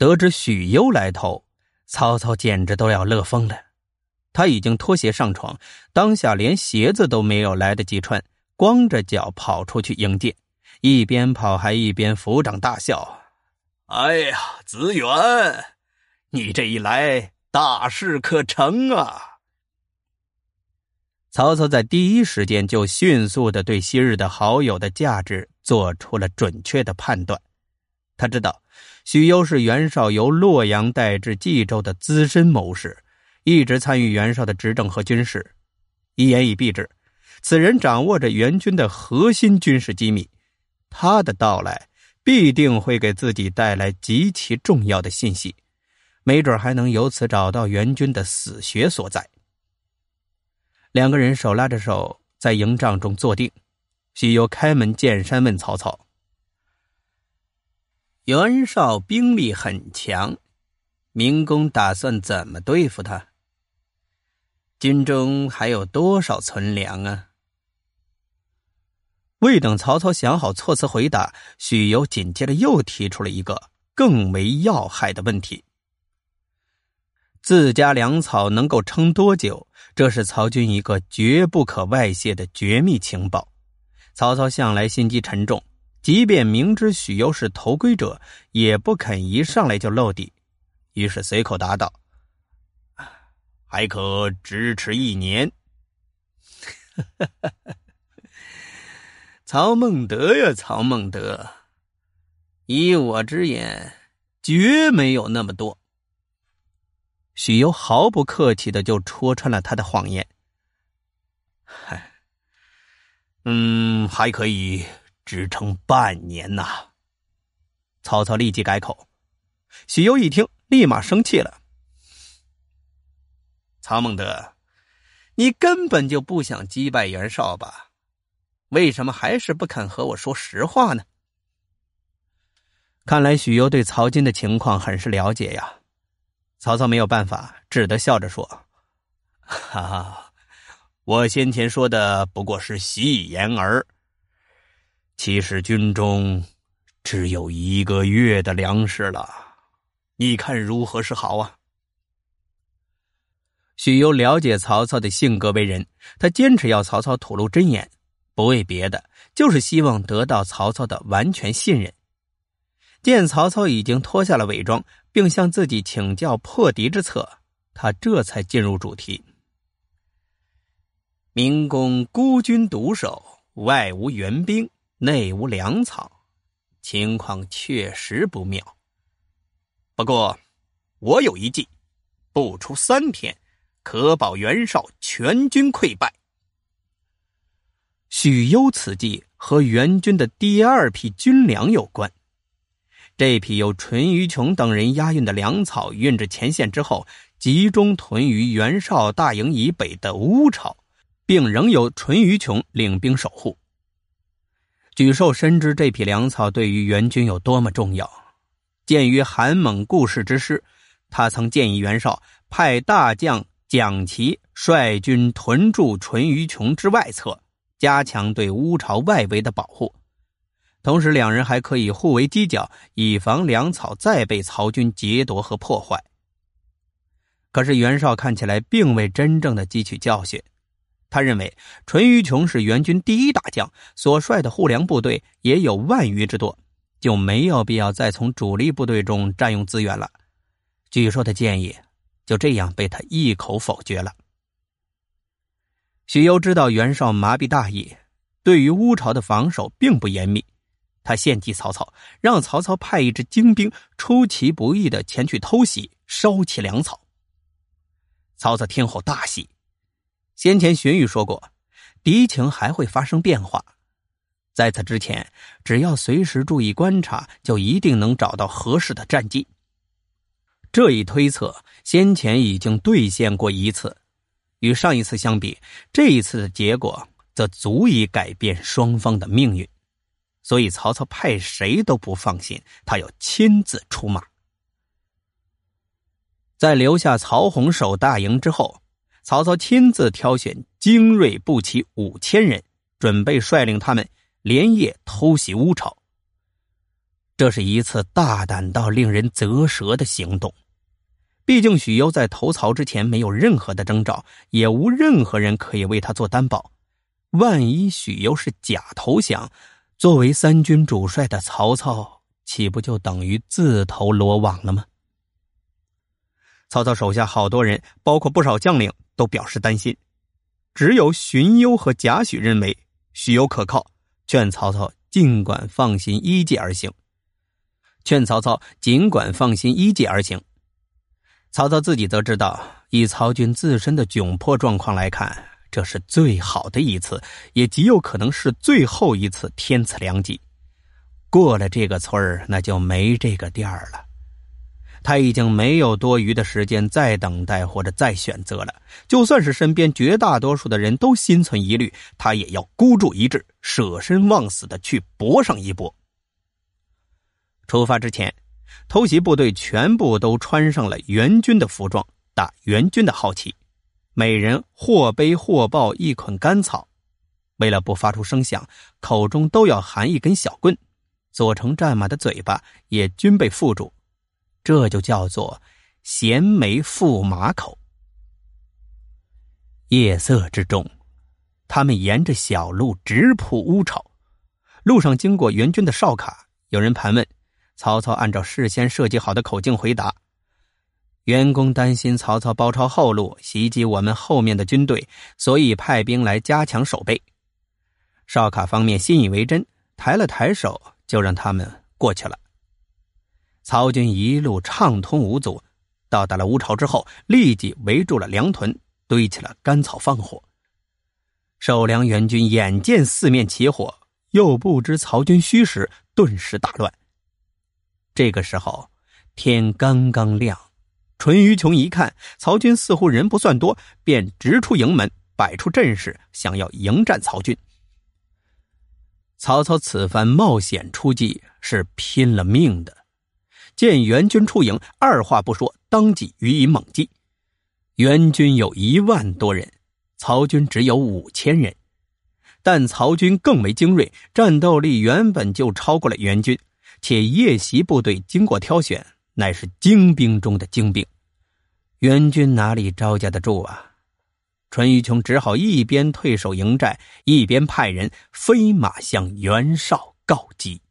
得知许攸来头，曹操简直都要乐疯了。他已经脱鞋上床，当下连鞋子都没有来得及穿，光着脚跑出去迎接，一边跑还一边抚掌大笑：“哎呀，子远，你这一来，大事可成啊！”曹操在第一时间就迅速的对昔日的好友的价值做出了准确的判断。他知道许攸是袁绍由洛阳带至冀州的资深谋士。一直参与袁绍的执政和军事，一言以蔽之，此人掌握着袁军的核心军事机密，他的到来必定会给自己带来极其重要的信息，没准还能由此找到袁军的死穴所在。两个人手拉着手在营帐中坐定，许攸开门见山问曹操：“袁绍兵力很强，明公打算怎么对付他？”军中还有多少存粮啊？未等曹操想好措辞回答，许攸紧接着又提出了一个更为要害的问题：自家粮草能够撑多久？这是曹军一个绝不可外泄的绝密情报。曹操向来心机沉重，即便明知许攸是头盔者，也不肯一上来就露底，于是随口答道。还可支持一年。曹孟德呀，曹孟德，依我之言，绝没有那么多。许攸毫不客气的就戳穿了他的谎言。嗯，还可以支撑半年呐。曹操立即改口。许攸一听，立马生气了。曹孟德，你根本就不想击败袁绍吧？为什么还是不肯和我说实话呢？看来许攸对曹军的情况很是了解呀。曹操没有办法，只得笑着说：“哈哈，我先前说的不过是戏言儿。其实军中只有一个月的粮食了，你看如何是好啊？”许攸了解曹操的性格为人，他坚持要曹操吐露真言，不为别的，就是希望得到曹操的完全信任。见曹操已经脱下了伪装，并向自己请教破敌之策，他这才进入主题。明公孤军独守，外无援兵，内无粮草，情况确实不妙。不过，我有一计，不出三天。可保袁绍全军溃败。许攸此计和袁军的第二批军粮有关。这批由淳于琼等人押运的粮草运至前线之后，集中屯于袁绍大营以北的乌巢，并仍由淳于琼领兵守护。沮授深知这批粮草对于援军有多么重要。鉴于韩猛故事之师，他曾建议袁绍派大将。蒋奇率军屯驻淳于琼之外侧，加强对乌巢外围的保护。同时，两人还可以互为犄角，以防粮草再被曹军劫夺和破坏。可是，袁绍看起来并未真正的汲取教训。他认为，淳于琼是援军第一大将，所率的护粮部队也有万余之多，就没有必要再从主力部队中占用资源了。据说的建议。就这样被他一口否决了。许攸知道袁绍麻痹大意，对于乌巢的防守并不严密，他献计曹操，让曹操派一支精兵出其不意的前去偷袭，烧起粮草。曹操听后大喜，先前荀彧说过，敌情还会发生变化，在此之前，只要随时注意观察，就一定能找到合适的战机。这一推测先前已经兑现过一次，与上一次相比，这一次的结果则足以改变双方的命运。所以曹操派谁都不放心，他要亲自出马。在留下曹洪守大营之后，曹操亲自挑选精锐步骑五千人，准备率领他们连夜偷袭乌巢。这是一次大胆到令人啧舌的行动。毕竟许攸在投曹之前没有任何的征兆，也无任何人可以为他做担保。万一许攸是假投降，作为三军主帅的曹操，岂不就等于自投罗网了吗？曹操手下好多人，包括不少将领，都表示担心。只有荀攸和贾诩认为许攸可靠，劝曹操尽管放心依计而行。劝曹操尽管放心依计而行。曹操自己则知道，以曹军自身的窘迫状况来看，这是最好的一次，也极有可能是最后一次天赐良机。过了这个村儿，那就没这个店儿了。他已经没有多余的时间再等待或者再选择了。就算是身边绝大多数的人都心存疑虑，他也要孤注一掷，舍身忘死的去搏上一搏。出发之前。偷袭部队全部都穿上了援军的服装，打援军的号旗，每人或背或抱一捆干草，为了不发出声响，口中都要含一根小棍，左成战马的嘴巴也均被缚住，这就叫做衔枚缚马口。夜色之中，他们沿着小路直扑乌巢，路上经过援军的哨卡，有人盘问。曹操按照事先设计好的口径回答：“员工担心曹操包抄后路，袭击我们后面的军队，所以派兵来加强守备。”哨卡方面信以为真，抬了抬手，就让他们过去了。曹军一路畅通无阻，到达了乌巢之后，立即围住了粮屯，堆起了干草放火。守粮援军眼见四面起火，又不知曹军虚实，顿时大乱。这个时候，天刚刚亮，淳于琼一看曹军似乎人不算多，便直出营门，摆出阵势，想要迎战曹军。曹操此番冒险出击，是拼了命的。见援军出营，二话不说，当即予以猛击。援军有一万多人，曹军只有五千人，但曹军更为精锐，战斗力原本就超过了援军。且夜袭部队经过挑选，乃是精兵中的精兵，援军哪里招架得住啊？淳于琼只好一边退守营寨，一边派人飞马向袁绍告急。